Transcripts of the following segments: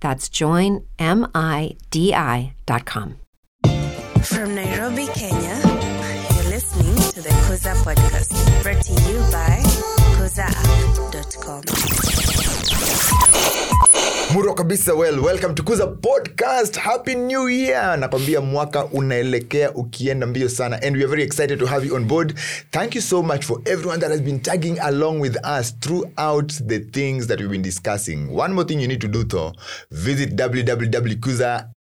That's joinmidi.com. From Nairobi, Kenya, you're listening to the Kuza Podcast, brought to you by kuzaapp.com. muro kabisa well welcome to kuza podcast. Happy new year. Nakwambia mwaka unaelekea ukienda mbio sana. And we are very excited to have you on board. Thank you so much for everyone that has been tagging along with us throughout the things that we've been discussing. One more thing you need to do though. Visit www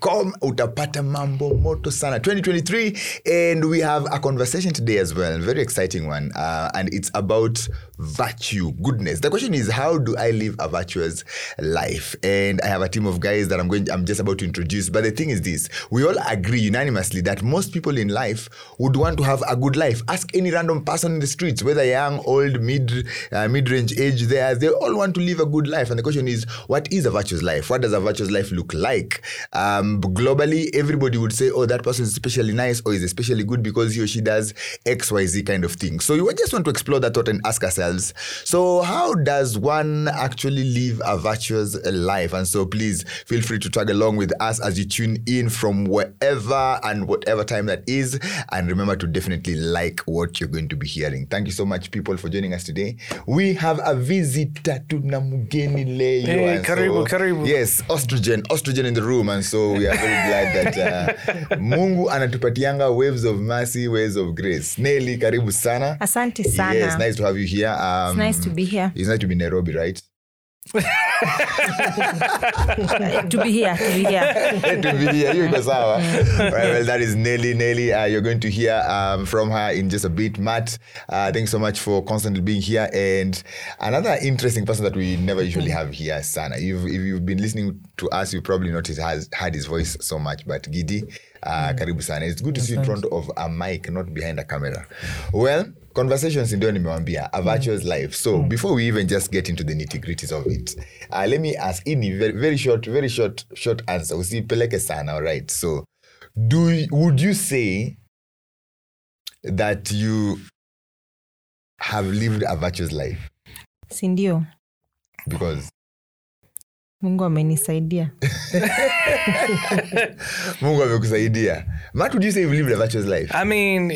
com utapata mambo moto sana. 2023 and we have a conversation today as well very exciting one uh, and it's about virtue goodness. The question is how do i live a virtuous life? And i have a team of guys that i'm going i'm just about to introduce but the thing is this we all agree unanimously that most people in life would want to have a good life. Ask any random person in the streets whether young old mid uh, mid-range age there they all want to live a good life. And the question is what is a virtuous life? What does a virtuous life look like um, globally, everybody would say, oh, that person is especially nice or is especially good because he or she does X, Y, Z kind of thing. So you just want to explore that thought and ask ourselves, so how does one actually live a virtuous life? And so please feel free to tag along with us as you tune in from wherever and whatever time that is. And remember to definitely like what you're going to be hearing. Thank you so much, people, for joining us today. We have a visitor to Namugeni Leo. Hey, karibu, karibu. Yes, estrogen, estrogen in the room. And so we are very glad that uh, Mungu anatupatianga waves of mercy, waves of grace. Nelly, karibu sana. Asante sana. Yes, nice to have you here. Um, It's nice to be here. It's nice to be Nairobi, right? to be here, to be here. to be here. You iko sawa. Right, well, that is Nelly. Nelly, uh, you're going to hear um, from her in just a bit. Matt, uh, thanks so much for constantly being here. And another interesting person that we never usually have here, Sana. You've, if you've been listening to us, you probably noticed has had his voice so much. But Gidi, uh, karibu sana. It's good to see you in front of a mic, not behind a camera. Well, conversations ndio nimewambia a virtuous life. So before we even just get into the nitty of it uh, let me ask ini very, very short very short short answer. Usipeleke sana all right? So do would you say that you have lived a virtuous life? Sindio because mungu amenisaidia. Mungu amekusaidia matt would you say you've lived a virtuous life? I mean,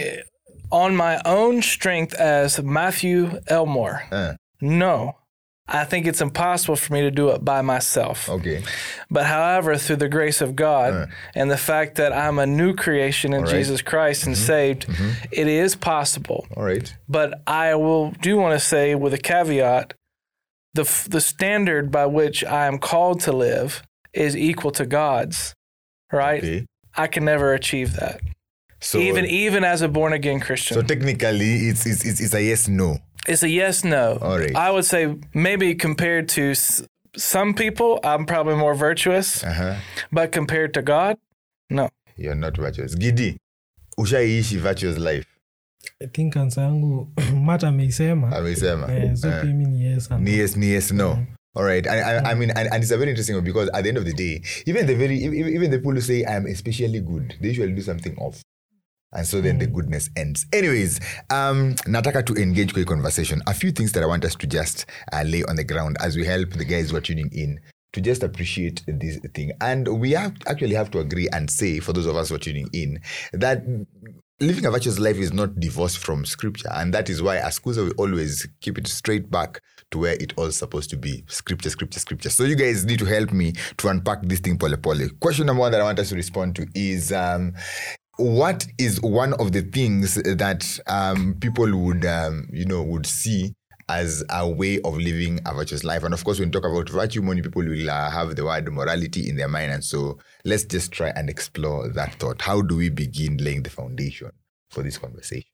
on my own strength as Matthew Elmore, Uh, no. I think it's impossible for me to do it by myself. okay But however, through the grace of God Uh. and the fact that I'm a new creation in right. Jesus Christ and saved, it is possible. all right But I will do want to say with a caveat, the f- the standard by which I am called to live is equal to God's. Right? okay I can never achieve that. So even even as a born again Christian. so technically, it's it's it's, it's a yes no. It's a yes no. All right. I would say maybe compared to s- some people, I'm probably more virtuous, Uh-huh. but compared to God, no. You're not virtuous. Gidi, ushaiishi virtuous life. I think ansa yangu mata ameisema Amesema. eh, so Eh. pia ni yes and Ni yes, ni yes, no. All right. I, I, I mean, and, and it's a very interesting one because at the end of the day, even the very, even, even the people who say I'm especially good, they usually do something off. And so then the goodness ends. Anyways, um, nataka to engage with conversation. A few things that I want us to just uh, lay on the ground as we help the guys who are tuning in to just appreciate this thing. And we have actually have to agree and say, for those of us who are tuning in, that living a virtuous life is not divorced from scripture. And that is why as Askusa we always keep it straight back to where it all supposed to be. Scripture, scripture, scripture. So you guys need to help me to unpack this thing pole pole. Question number one that I want us to respond to is um, what is one of the things that um, people would um, you know would see as a way of living a virtuous life? And of course when we talk about virtue many people will uh, have the word morality in their mind. And so let's just try and explore that thought. How do we begin laying the foundation for this conversation?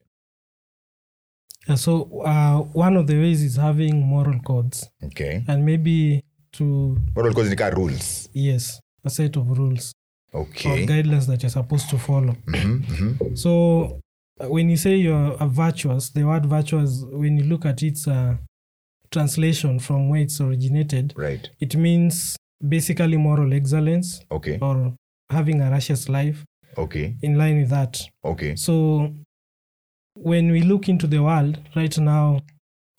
Yeah, so uh, one of the ways is having moral codes. Okay. And maybe to moral codes nika rules. Yes a set of rules or guidelines that you're supposed to follow. Mhm, mhm. so uh, when you say you're a virtuous the word virtuous when you look at its uh, translation from where it's originated right. it means basically moral excellence okay. or having a righteous life okay. in line with that. Okay. So when we look into the world right now,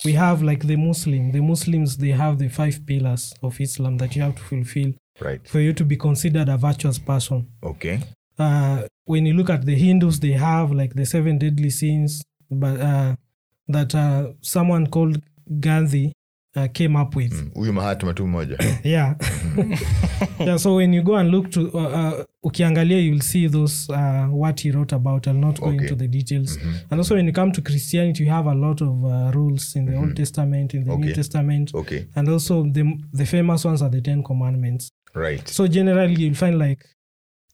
we have like the Muslim. The Muslims they have the five pillars of Islam that you have to fulfill right for you to be considered a virtuous person. okay Uh, when you look at the Hindus, they have like the seven deadly sins, but uh, that uh, someone called Gandhi uh, came up with. Mm, mahatma tu mmoja Yeah. yeah. So when you go and look to uh, uh, ukiangalia, you'll see those uh, what he wrote about. I'll not go Okay. into the details. And also when you come to Christianity, you have a lot of uh, rules in the Old Testament, in the Okay. New Testament, okay and also the the famous ones are the Ten Commandments. Right. So generally, you'll find like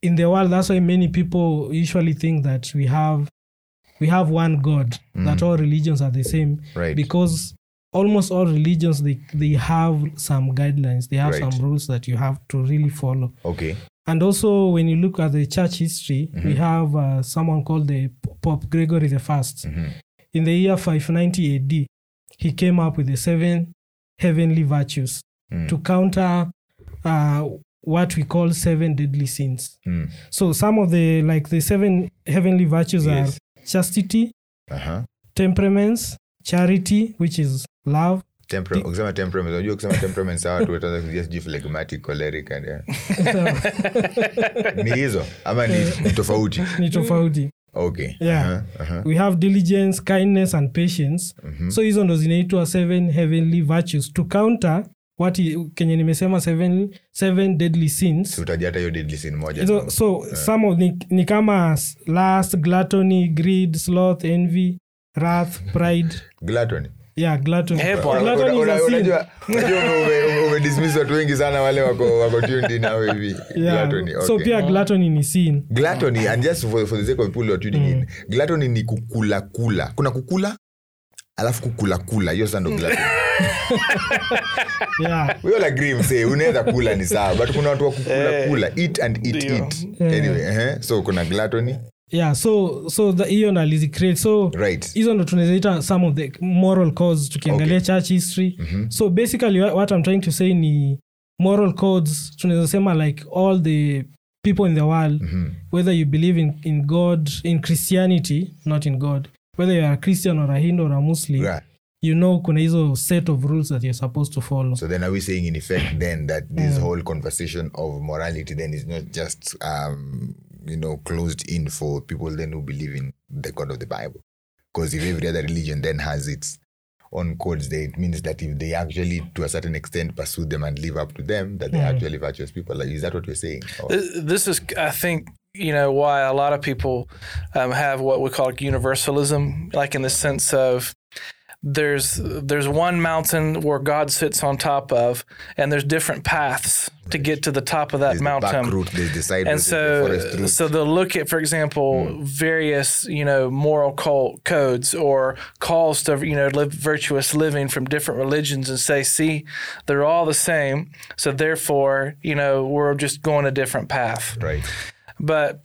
in the world, that's why many people usually think that we have we have one God, that mm-hmm. all religions are the same right. because almost all religions they they have some guidelines they have Right. some rules that you have to really follow. Okay. And also when you look at the church history we mm-hmm. have uh, someone called the pope gregory the 1st mm-hmm. in the year 590 ad he came up with the seven heavenly virtues mm. to counter uh, what we call seven deadly sins. Mm. so some of the like the seven heavenly virtues Yes. are chastity uh-huh. temperaments charity which is love. Temper- ukisema temperament unajua ukisema temperament sawa watu wataanza kujua sijui phlegmatic choleric and ni hizo ama ni, ni tofauti? ni tofauti. Okay. Yeah. uh-huh, uh-huh. we have diligence kindness and patience. So hizo ndo zinaitwa seven heavenly virtues. To counter what kenye nimesema seven, seven deadly sins. Si utaja hata hiyo deadly sin moja so, so some of ni, ni kama lust gluttony greed sloth envy wrath pride. Gluttony. Umedismiss watu wengi sana wale wako wako hivi. Yeah. okay. so pia gluttony ni sin. Gluttony and just for, for the sake of people who are tuning in gluttony ni kukula kula. Kuna kukula alafu kukulakula hiyo sasa ndo gluttony yeah. We all agree unaweza kula ni sawa. But kuna watu wa kukula Eh, kula eat and eat ndio. eat. Anyway eh, so kuna gluttony. Yeah so so hiyo alizicreate so right. hizo ndo tunazaita some of the moral codes tukiangalia Okay. church history. So basically what i'm trying to say ni moral codes tunaweza sema like all the people in the world whether you believe in, in god in christianity not in god whether you're a christian or a hindu or a muslim yeah. you know kuna hizo set of rules that you're supposed to follow. So then are we saying in effect then that this whole conversation of morality then is not just um you know closed in for people then who believe in the god of the bible? Because if every other religion then has its own codes then it means that if they actually to a certain extent pursue them and live up to them that they're actually virtuous people. Like is that what we're saying? Or- This is, I think, you know, why a lot of people um, have what we call universalism, like in the sense of there's there's one mountain where God sits on top of, and there's different paths to get to the top of that There's the mountain. the and route, the forest so route. so they'll look at, for example, Hmm. various you know moral co- codes or calls to you know live virtuous living from different religions, and say, see, they're all the same. So therefore, you know, we're just going a different path. right. But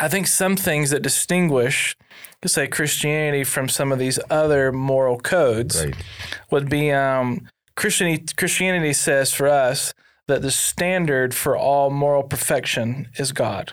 I think some things that distinguish, say, Christianity from some of these other moral codes Right. would be um, Christianity, Christianity says for us that the standard for all moral perfection is God.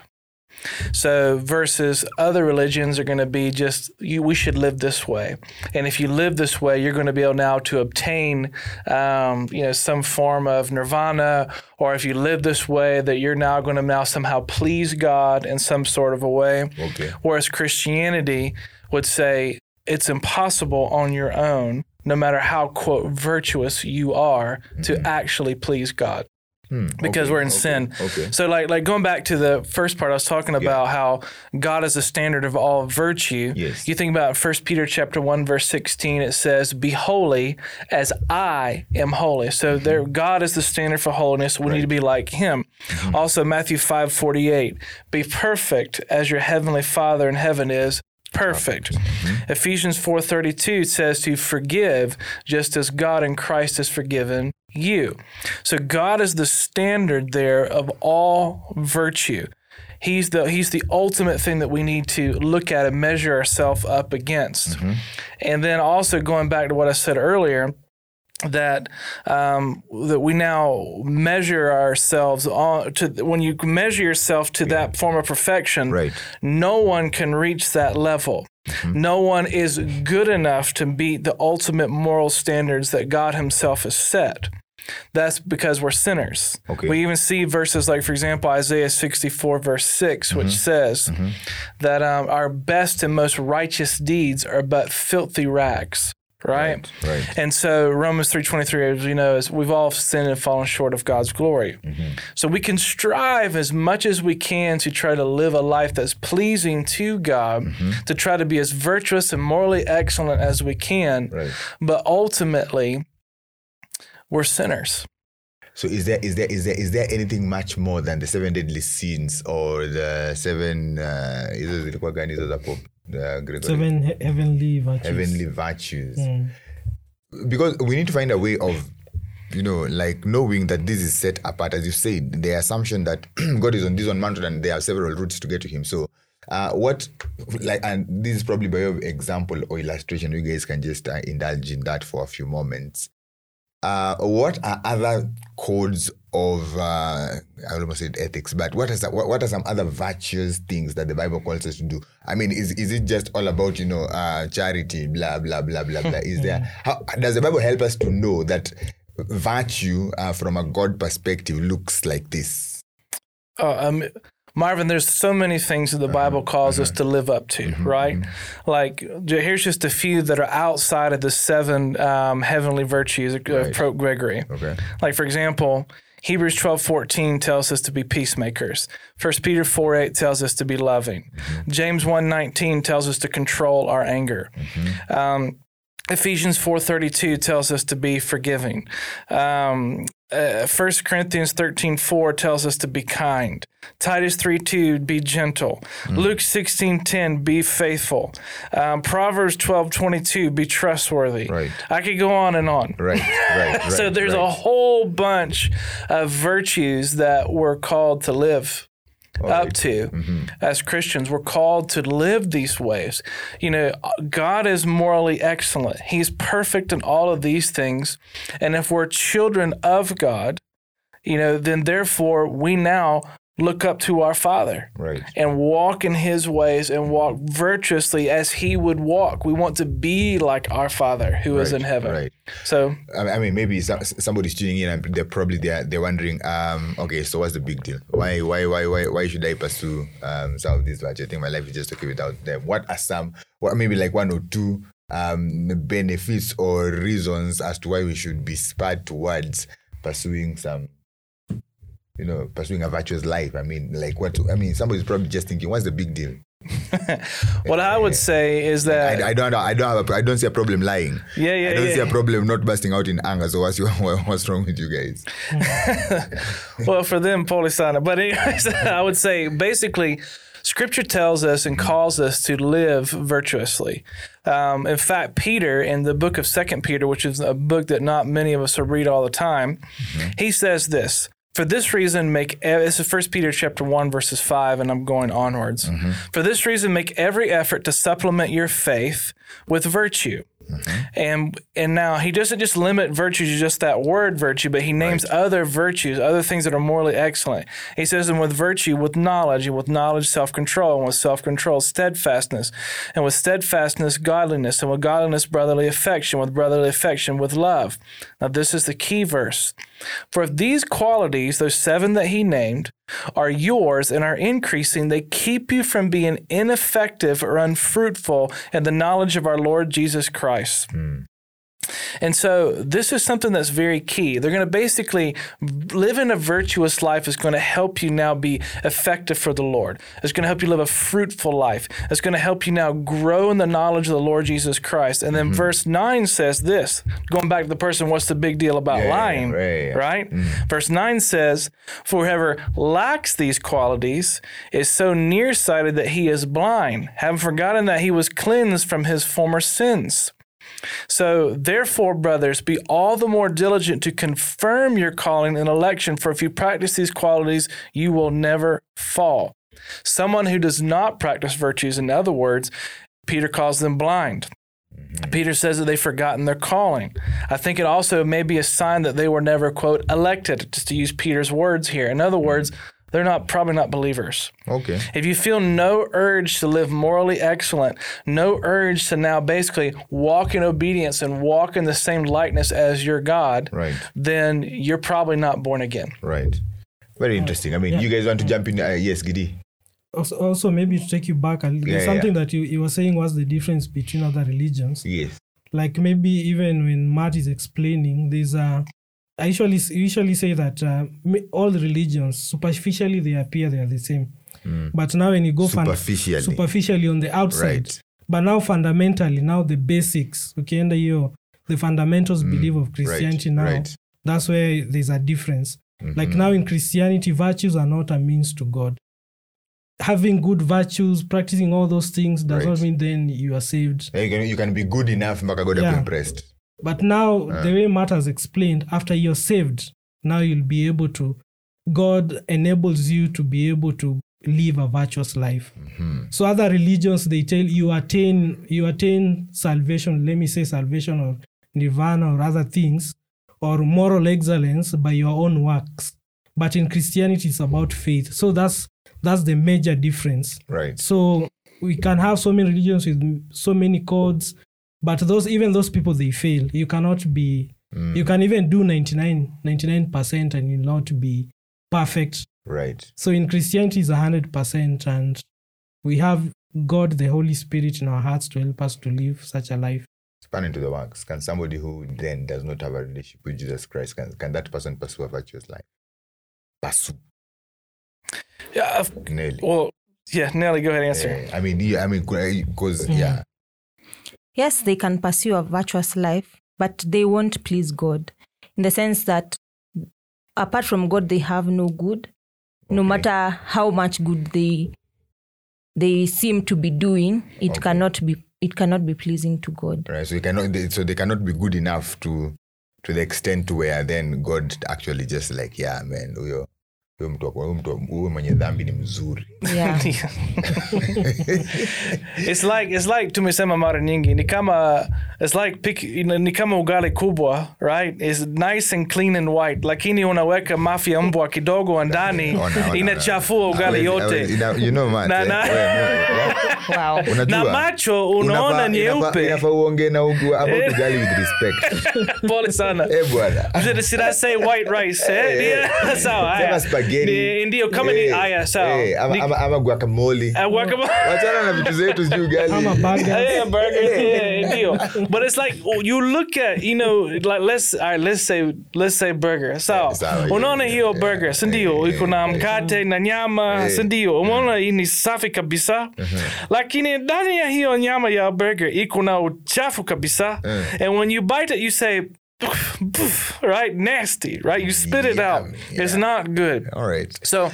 So versus other religions are going to be just you. We should live this way, and if you live this way, you're going to be able now to obtain, um, you know, some form of nirvana. Or if you live this way, that you're now going to now somehow please God in some sort of a way. Okay. Whereas Christianity would say it's impossible on your own, no matter how quote virtuous you are, to actually please God Hmm, because Mm-hmm. okay, we're in okay, sin. okay. So like like going back to the first part I was talking about how God is the standard of all virtue. Yes. You think about First Peter chapter 1 verse 16 it says be holy as I am holy. So mm-hmm. there God is the standard for holiness. We need to be like him. Mm-hmm. Also Matthew 5:48 be perfect as your heavenly Father in heaven is perfect. Mm-hmm. Ephesians 4:32 says to forgive just as God in Christ has forgiven you. So God is the standard there of all virtue. He's the he's the ultimate thing that we need to look at and measure ourselves up against. And then also going back to what I said earlier, that um, that we now measure ourselves on to when you measure yourself to that form of perfection Right. no one can reach that level Mm-hmm. no one is good enough to meet the ultimate moral standards that god himself has set that's because we're sinners. Okay. We even see verses like, for example, Isaiah 64, verse 6, which mm-hmm. says mm-hmm. that um, our best and most righteous deeds are but filthy rags. Right? right. And so Romans 3.23, as we know, is we've all sinned and fallen short of God's glory. So we can strive as much as we can to try to live a life that's pleasing to God, to try to be as virtuous and morally excellent as we can. Right. But ultimately, we're sinners. So is there is there is there is there anything much more than the seven deadly sins or the seven uh hizo zilikuwa gani hizo za Pope uh, Gregory? Seven he- heavenly virtues. heavenly virtues? Because we need to find a way of you know, like knowing that this is set apart, as you said, the assumption that God is on this one mountain and there are several routes to get to Him. So, uh, what, like, and this is probably by way of example or illustration, you guys can just uh, indulge in that for a few moments. Uh, what are other codes of uh, I almost said ethics, but what is what, what are some other virtuous things that the Bible calls us to do? I mean, is is it just all about you know uh, charity, blah blah blah blah blah? Is there how does the Bible help us to know that virtue uh, from a God perspective looks like this? Uh, um, Marvin, there's so many things that the uh-huh. Bible calls us uh-huh. to live up to, mm-hmm. right? Mm-hmm. Like, here's just a few that are outside of the seven um, heavenly virtues of Right. Pope Gregory. Okay. Like, for example, Hebrews 12 14 tells us to be peacemakers. 1 Peter 4 8 tells us to be loving. Mm-hmm. James 1 19 tells us to control our anger. Um, Ephesians 4:32 tells us to be forgiving. Um, uh, 1 Corinthians 13:4 tells us to be kind. Titus 3 2, be gentle. Luke 16:10 be faithful. Um, Proverbs 12:22 be trustworthy. Right. I could go on and on. Right, right, right. so there's a whole bunch of virtues that we're called to live up to mm-hmm. as Christians. We're called to live these ways. You know, God is morally excellent. He's perfect in all of these things. And if we're children of God, you know, then therefore we now look up to our Father Right. and walk in his ways and walk virtuously as he would walk. We want to be like our Father who is Right, in heaven. right. So I mean, maybe somebody's tuning in and they're probably they're, they're wondering, um, okay, so what's the big deal? Why why why why why should I pursue um, some of these? I think my life is just okay without them. What are some? What maybe like one or two um, benefits or reasons as to why we should be spurred towards pursuing some, you know, pursuing a virtuous life? I mean, like what? I mean, somebody's probably just thinking, what's the big deal? what I would say is that I, I don't I don't have a, I don't see a problem lying. Yeah, yeah, I don't yeah. see a problem not busting out in anger. So what's your, what's wrong with you guys? well, for them, Paul is polisana. But anyways, I would say basically, Scripture tells us and calls us to live virtuously. Um, in fact, Peter, in the book of Second Peter, which is a book that not many of us read all the time, he says this. For this reason, make this is First Peter chapter one verses five, and I'm going onwards. Mm-hmm. For this reason, make every effort to supplement your faith with virtue, Mm-hmm. and and now he doesn't just limit virtue to just that word virtue, but he names other virtues, other things that are morally excellent. He says, and with virtue, with knowledge, and with knowledge, self control, and with self control, steadfastness, and with steadfastness, godliness, and with godliness, brotherly affection, with brotherly affection, with love. Now this is the key verse. For if these qualities, those seven that he named, are yours and are increasing, they keep you from being ineffective or unfruitful in the knowledge of our Lord Jesus Christ. Hmm. And so this is something that's very key. They're going to basically living a virtuous life is going to help you now be effective for the Lord. It's going to help you live a fruitful life. It's going to help you now grow in the knowledge of the Lord Jesus Christ. And then mm-hmm. verse 9 says this, going back to the person, what's the big deal about Yeah, lying? right, right? Verse 9 says, For whoever lacks these qualities is so nearsighted that he is blind, having forgotten that he was cleansed from his former sins. So, therefore, brothers, be all the more diligent to confirm your calling and election, for if you practice these qualities, you will never fall. Someone who does not practice virtues, in other words, Peter calls them blind. Mm-hmm. Peter says that they've forgotten their calling. I think it also may be a sign that they were never, quote, elected, just to use Peter's words here. In other words, mm-hmm. They're not probably not believers. Okay. If you feel no urge to live morally excellent, no urge to now basically walk in obedience and walk in the same likeness as your God, Right. then you're probably not born again. Right. Very interesting. I mean, you guys want to jump in? Uh, yes, Gidi. Also, also maybe to take you back, a little, Yeah, yeah, something that you, you were saying was the difference between other religions. Yes. Like maybe even when Matt is explaining, there's a. I usually usually say that uh, all religions superficially they appear they are the same, mm. but now when you go fun- Superficially. superficially on the outside, Right. but now fundamentally now the basics ukienda hiyo the fundamentals mm. belief of christianity now right. that's where there's a difference mm-hmm. like now in christianity virtues are not a means to god having good virtues practicing all those things does Right. not mean then you are saved You can, you can be good enough mpaka God Yeah. impressed. But now the way matt has explained after you're saved now you'll be able to god enables you to be able to live a virtuous life. Mm-hmm. So other religions they tell you attain you attain salvation let me say salvation or nirvana or other things or moral excellence by your own works. But in christianity it's about faith. So that's that's the major difference. Right. so we can have so many religions with so many codes but those even those people they fail you cannot be you can even do 99 99% and you'll not be perfect Right. so in Christianity, it's hundred percent, and we have God, the Holy Spirit, in our hearts to help us to live such a life. Span into the works. Can somebody who then does not have a relationship with Jesus Christ, can, can that person pursue a virtuous life? Pursue. Yeah. of- Nelly. Well, yeah, Nelly, go ahead and answer. Eh, I mean, yeah, I mean, because, yeah. Yes, they can pursue a virtuous life, but they won't please God in the sense that apart from God, they have no good. No matter how much good they they seem to be doing, it Okay. cannot be it cannot be pleasing to God. Right. So you cannot. They, so they cannot be good enough to to the extent to where then God actually just like, yeah, man, huyo huyo mtu huyo mtu huyo mwenye dhambi ni mzuri. Yeah. It's like it's like tumesema mara nyingi ni kama it's like pick, ni kama ugali kubwa right is nice and clean and white lakini unaweka mafia mbwa kidogo ndani inachafua ugali yote you know, mate, Na- eh, na- wow. na macho unaona nyeupe inafaa uongee na ugu about ugali with respect. pole sana Eh, bwana. Should, I say white rice? Eh? Eh, Yeah, sawa. haya. Spaghetti. Ndio kama ni Eh, sawa. eh, ama- Ni- ama- ama guacamole. Ah, guacamole. Wachana na vitu zetu sijui ugali. I'm a burger. Eh, Ndio. But it's like you look at you know like let's all right, let's say let's say burger. So sawa, unaona hiyo yeah, burger, si ndio? Iko na mkate na nyama, si ndio? Umeona hii ni safi kabisa. Lakini ndani ya hiyo nyama ya burger iko na uchafu kabisa. And when you bite it you say right nasty, right? You spit it out. Yum, It's not good. All right. So,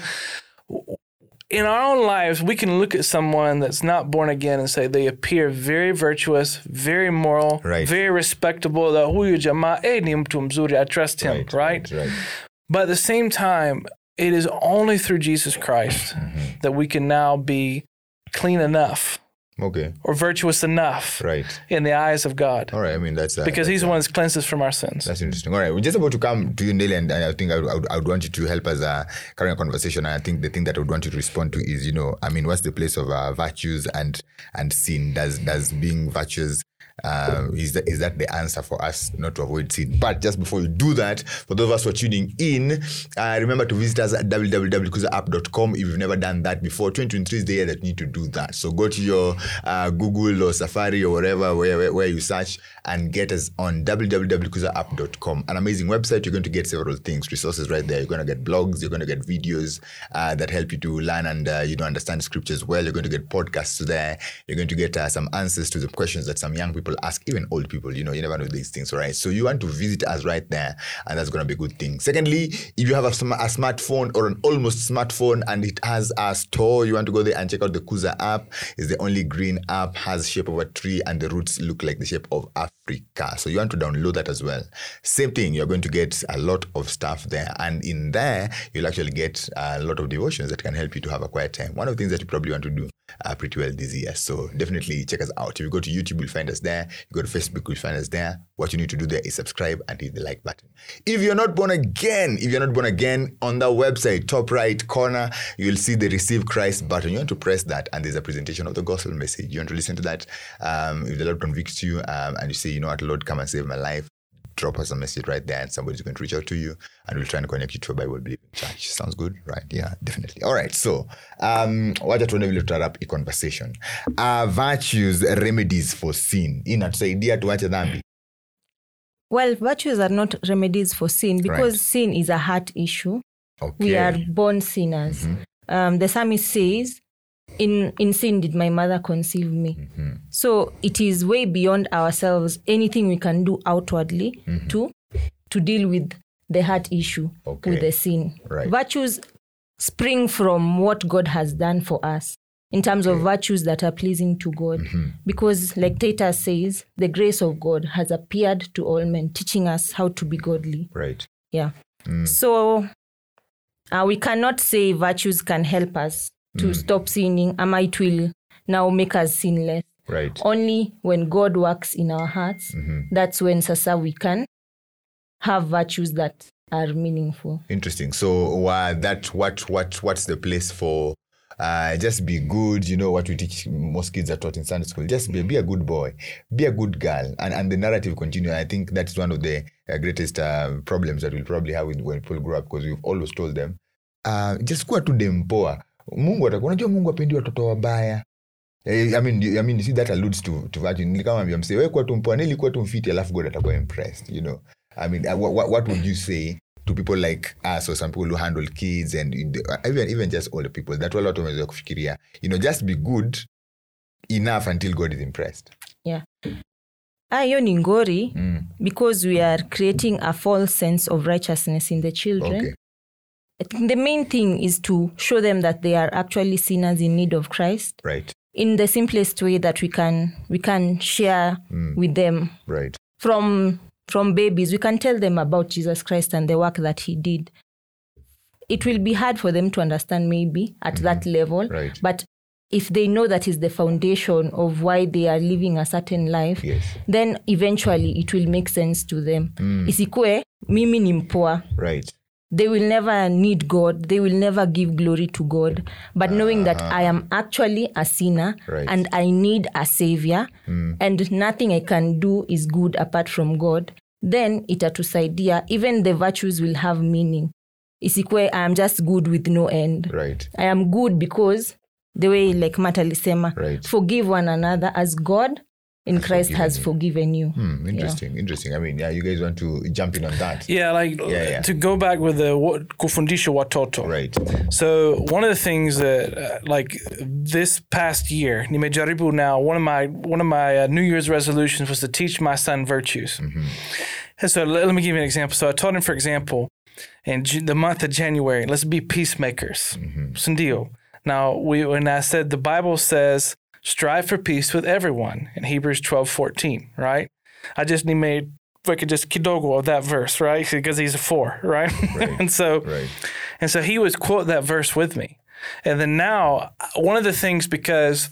in our own lives, we can look at someone that's not born again and say they appear very virtuous, very moral, Right. very respectable. That huyu jamaa eh, ni mtu mzuri. I trust him, right? Right. right. But at the same time, it is only through Jesus Christ that we can now be clean enough Okay. or virtuous enough Right. in the eyes of God, All right. I mean, that's uh, because that's, He's the uh, one that cleanses from our sins. That's interesting. All right, we're just about to come to you, Nelly, and I think I would, I would, I would want you to help us uh, carry a conversation. And I think the thing that I would want you to respond to is, you know, I mean, what's the place of uh, virtues and and sin? Does does being virtuous uh, is that is that the answer for us not to avoid sin? But just before you do that, for those of us who are tuning in, uh, remember to visit us at www.kuzaapp.com if you've never done that before. 2023 is the year that you need to do that. So go to your uh, Google or Safari or wherever where, where, where you search and get us on www.kuzaapp.com. An amazing website. You're going to get several things, resources right there. You're going to get blogs. You're going to get videos uh, that help you to learn and uh, you know understand scriptures well. You're going to get podcasts there. You're going to get uh, some answers to the questions that some young people ask, even old people. You know, you never know these things, right? So you want to visit us right there, and that's going to be a good thing. Secondly, if you have a, a smartphone or an almost smartphone and it has a store, you want to go there and check out the Kuza app. It's the only green app, has shape of a tree, and the roots look like the shape of Africa. So you want to download that as well. Same thing, you're going to get a lot of stuff there, and in there you'll actually get a lot of devotions that can help you to have a quiet time. One of the things that you probably want to do uh, pretty well this year. So definitely check us out. If you go to YouTube, you'll find us there. You go to Facebook, you'll find us there. What you need to do there is subscribe and hit the like button. If you're not born again, if you're not born again, on the website, top right corner, you'll see the Receive Christ button. You want to press that, and there's a presentation of the gospel message. You want to listen to that. Um, if the Lord convicts you um, and you say, you know what, Lord, come and save my life, drop us a message right there and somebody's going to reach out to you and we'll try and connect you to a bible believing church. Sounds good right? Yeah definitely. All right so um wacha tuone vile tutarap i conversation. Uh, virtues remedies for sin? Inatusaidia tuache dhambi? Well, virtues are not remedies for sin because Right. sin is a heart issue. okay. We are born sinners. Um, the psalmist says, in, in sin did my mother conceive me. Mm-hmm. So it is way beyond ourselves, anything we can do outwardly mm-hmm. to, to deal with the heart issue, Okay. with the sin. Right. Virtues spring from what God has done for us in terms of virtues that are pleasing to God. Mm-hmm. Because, like Titus says, the grace of God has appeared to all men, teaching us how to be godly. right Yeah. Mm. So uh, we cannot say virtues can help us to stop sinning, ama it will now make us sinless. right. Only when God works in our hearts, that's when sasa we can have virtues that are meaningful. interesting. So uh, that what what what's the place for uh, just be good you know what we teach most kids are taught in sunday school. Just be, be a good boy. Be a good girl. And, and the narrative continues. i think that's one of the uh, greatest uh, problems that we'll probably have with, when people grow up because we've always told them uh, just kuwa tu dempoa mungu atakuwa unajua mungu apendi watoto wabaya Eh, I mean, I mean, see that alludes to, to virgin. Nilikamwambia msee, wewe kuwa tu mpoa, tumfiti, alafu God atakuwa impressed, you know. I mean, uh, what, what would you say to people like us or some people who handle kids and uh, even, even just older people that wale watu wameweza kufikiria, you know, just be good enough until God is impressed. Yeah. Ah, hiyo ni ngori because we are creating a false sense of righteousness in the children. Okay. The main thing is to show them that they are actually sinners in need of Christ Right. in the simplest way that we can we can share mm. with them Right. from from babies we can tell them about jesus christ and the work that he did it will be hard for them to understand maybe at that mm-hmm. level Right. but if they know that is the foundation of why they are living a certain life Yes. then eventually it will make sense to them mm. isikue mimi ni mpoa Right. They will never need God. They will never give glory to God. But knowing that ah. I am actually a sinner Right. and I need a savior hmm. and nothing I can do is good apart from God, then itatusaidia. Even the virtues will have meaning. Isikwe I am just good with no end. Right. I am good because the way like Matt alisema, Right. forgive one another as God in Christ has forgiven you. forgiven you. Hmm, interesting, interesting. I mean, yeah, you guys want to jump in on that. Yeah, like Yeah, yeah. to go back with the what- kufundisha watoto. Right. So one of the things that, uh, like this past year, nimejaribu now. One of my one of my uh, New Year's resolutions was to teach my son virtues. And so let, let me give you an example. So I told him, for example, in Ju- the month of January, let's be peacemakers. Sindio. Now we when I said the Bible says strive for peace with everyone in Hebrews twelve fourteen, right? I just need made like just kidogo of that verse, right? Because he's a four, right? and so Right. and so he was quote that verse with me. And then now, one of the things, because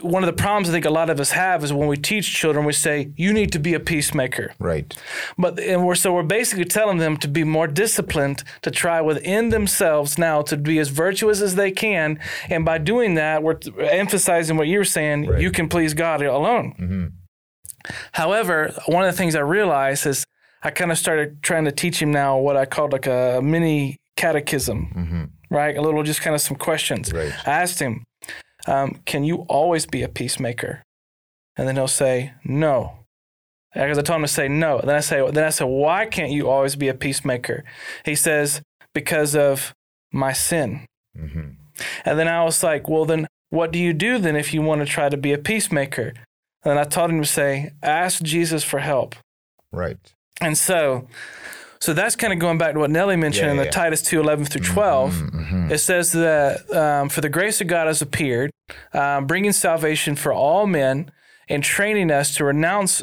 one of the problems I think a lot of us have is when we teach children, we say, you need to be a peacemaker. Right. But and we're so we're basically telling them to be more disciplined, to try within themselves now to be as virtuous as they can. And by doing that, we're emphasizing what you're saying, Right. you can please God alone. Mm-hmm. However, one of the things I realized is I kind of started trying to teach him now what I called like a mini catechism, mm-hmm. right? A little just kind of some questions. Right. I asked him, um, can you always be a peacemaker? And then he'll say, no. Because I told him to say no. Then I say, then I said, why can't you always be a peacemaker? He says, because of my sin. And then I was like, well, then what do you do then if you want to try to be a peacemaker? And then I taught him to say, ask Jesus for help. Right. And so, so that's kind of going back to what Nelly mentioned Yeah, in the yeah. Titus 2 11 through 12. It says that um, for the grace of God has appeared, um, bringing salvation for all men and training us to renounce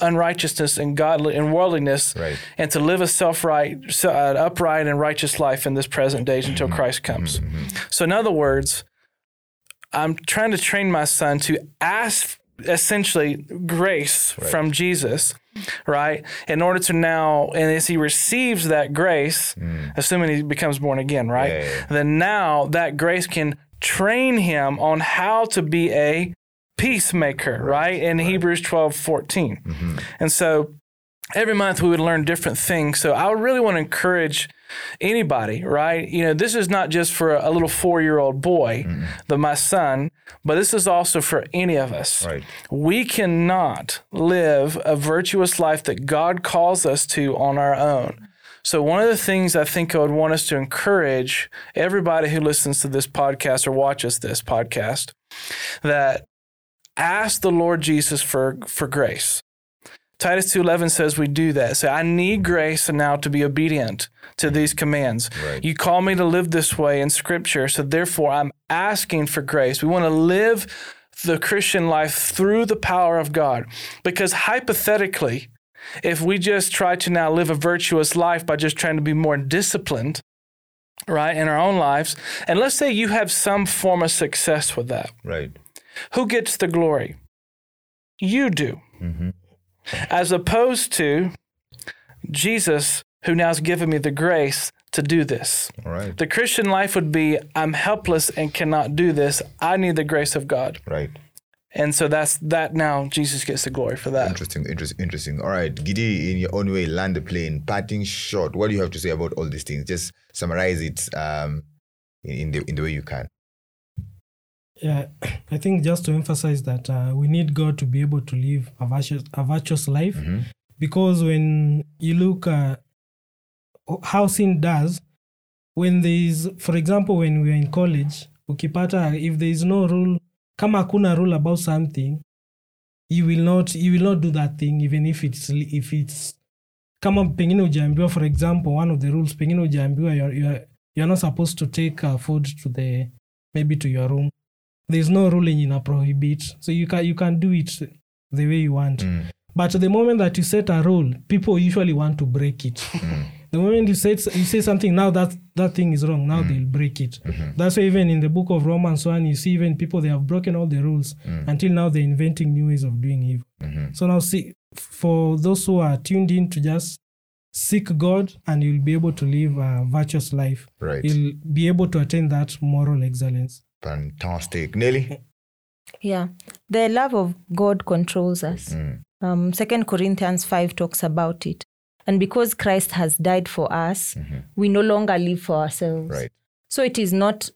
unrighteousness and godly and worldliness Right. and to live a self-right uh, upright and righteous life in this present age until Christ comes. So in other words, I'm trying to train my son to ask essentially grace from Jesus, right? In order to now, and as he receives that grace, assuming he becomes born again, right? Yeah, yeah, yeah. Then now that grace can train him on how to be a peacemaker, right? In Hebrews 12, 14. Mm-hmm. And so every month we would learn different things. So I really want to encourage anybody, right? You know, this is not just for a little four year old boy, the, my son, but this is also for any of us. Right. We cannot live a virtuous life that God calls us to on our own. So, one of the things I think I would want us to encourage everybody who listens to this podcast or watches this podcast that ask the Lord Jesus for, for grace. Titus 2:11 says we do that. So I need grace now to be obedient to mm-hmm. these commands. Right. You call me to live this way in scripture, so therefore I'm asking for grace. We want to live the Christian life through the power of God because hypothetically if we just try to now live a virtuous life by just trying to be more disciplined, right, in our own lives, and let's say you have some form of success with that, Right. who gets the glory? You do. Mm-hmm. As opposed to Jesus, who now has given me the grace to do this. Right. The Christian life would be I'm helpless and cannot do this. I need the grace of God. Right. And so that's that now Jesus gets the glory for that. Interesting, interesting, interesting. All right, Gidi, in your own way, land the plane, parting short. What do you have to say about all these things? Just summarize it um, in, in the in the way you can. Yeah, I think just to emphasize that uh, we need God to be able to live a virtuous, a virtuous life, because when you look at how sin does, when there is, for example, when we are in college, ukipata, if there is no rule, kama hakuna rule about something, you will not, you will not do that thing, even if it's, if it's, kama pengine ujaambiwa, for example, one of the rules, pengine ujaambiwa, you're, you're, not supposed to take uh, food to the, maybe to your room. There's no ruling in a prohibit. So you can you can do it the way you want but the moment that you set a rule people usually want to break it mm-hmm. the moment you say you say something now that that thing is wrong now mm-hmm. they'll break it mm-hmm. that's why even in the book of romans 1 you see even people they have broken all the rules mm. until now they're inventing new ways of doing evil so now see for those who are tuned in to just seek god and you'll be able to live a virtuous life Right. you'll be able to attain that moral excellence Fantastic. Nelly? Yeah. The love of God controls us. Mm. Um, Second Corinthians 5 talks about it. And because Christ has died for us, we no longer live for ourselves. Right. So it is not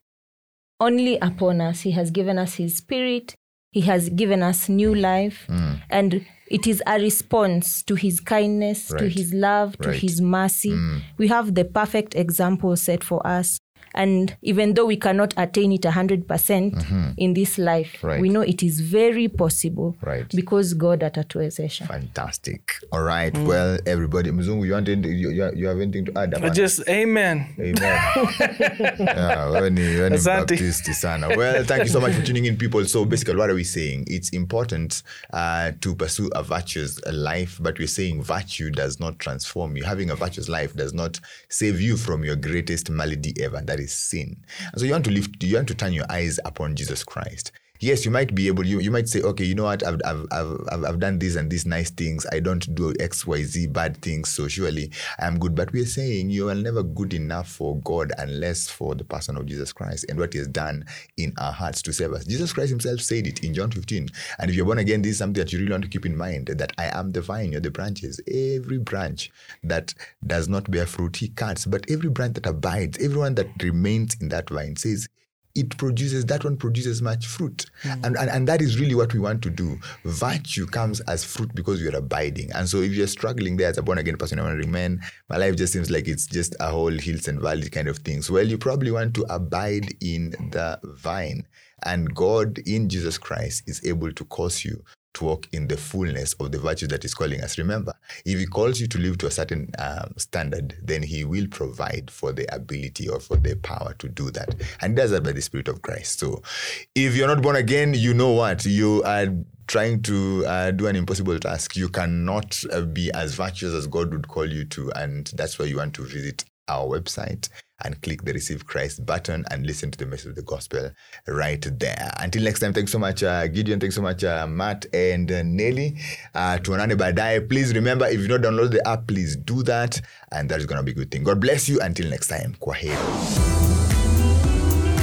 only upon us. He has given us His Spirit. He has given us new life. Mm. And it is a response to his kindness, to his love, to Right. Mm. his mercy. We have the perfect example set for us. And even though we cannot attain it 100% in this life, Mm-hmm. Right. we know it is very possible Right. because God atatuwezesha. Fantastic. All right. Well, everybody, Mzungu, you want anything, you, you, you have anything to add? I just amen. Amen. yeah, wewe ni, wewe ni Asante. Baptist sana. Well, thank you so much for tuning in, people. So basically, what are we saying? It's important uh, to pursue a virtuous life, but we're saying virtue does not transform you. Having a virtuous life does not save you from your greatest malady ever, that is sin. And so you want to lift, you want to turn your eyes upon Jesus Christ. Yes, you might be able. You, you might say, okay, you know what? I've, I've, I've, I've, done these and these nice things. I don't do X, Y, Z bad things. So surely I'm good. But we're saying you are never good enough for God unless for the person of Jesus Christ and what He has done in our hearts to save us. Jesus Christ Himself said it in John 15. And if you're born again, this is something that you really want to keep in mind that I am the vine, you're the branches. Every branch that does not bear fruit, He cuts. But every branch that abides, everyone that remains in that vine says, it produces that one produces much fruit. Hmm. And, and and that is really what we want to do. Virtue comes as fruit because you're abiding. And so if you're struggling there as a born again person i want to remain my life just seems like it's just a whole hills and valleys kind of things well you probably want to abide in the vine. And god in jesus christ is able to cause you to walk in the fullness of the virtue that is calling us. Remember, if He calls you to live to a certain um, standard, then He will provide for the ability or for the power to do that. And He does that by the Spirit of Christ. So if you're not born again, you know what? You are trying to uh, do an impossible task. You cannot uh, be as virtuous as God would call you to. And that's why you want to visit our website and click the receive Christ button and listen to the message of the gospel right there. Until next time, thanks so much, uh, Gideon. Thanks so much, uh, Matt and uh, Nelly. Uh, tuonane baadaye. Please remember, if you don't download the app, please do that. And that is going to be a good thing. God bless you. Until next time, kwaheri.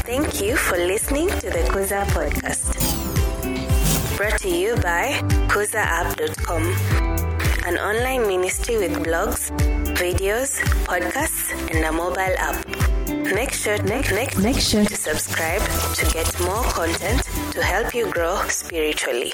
Thank you for listening to the Kuza podcast. Brought to you by KuzaApp.com, an online ministry with blogs, videos, podcasts, and a mobile app. Make sure, make, make, make sure to subscribe to get more content to help you grow spiritually.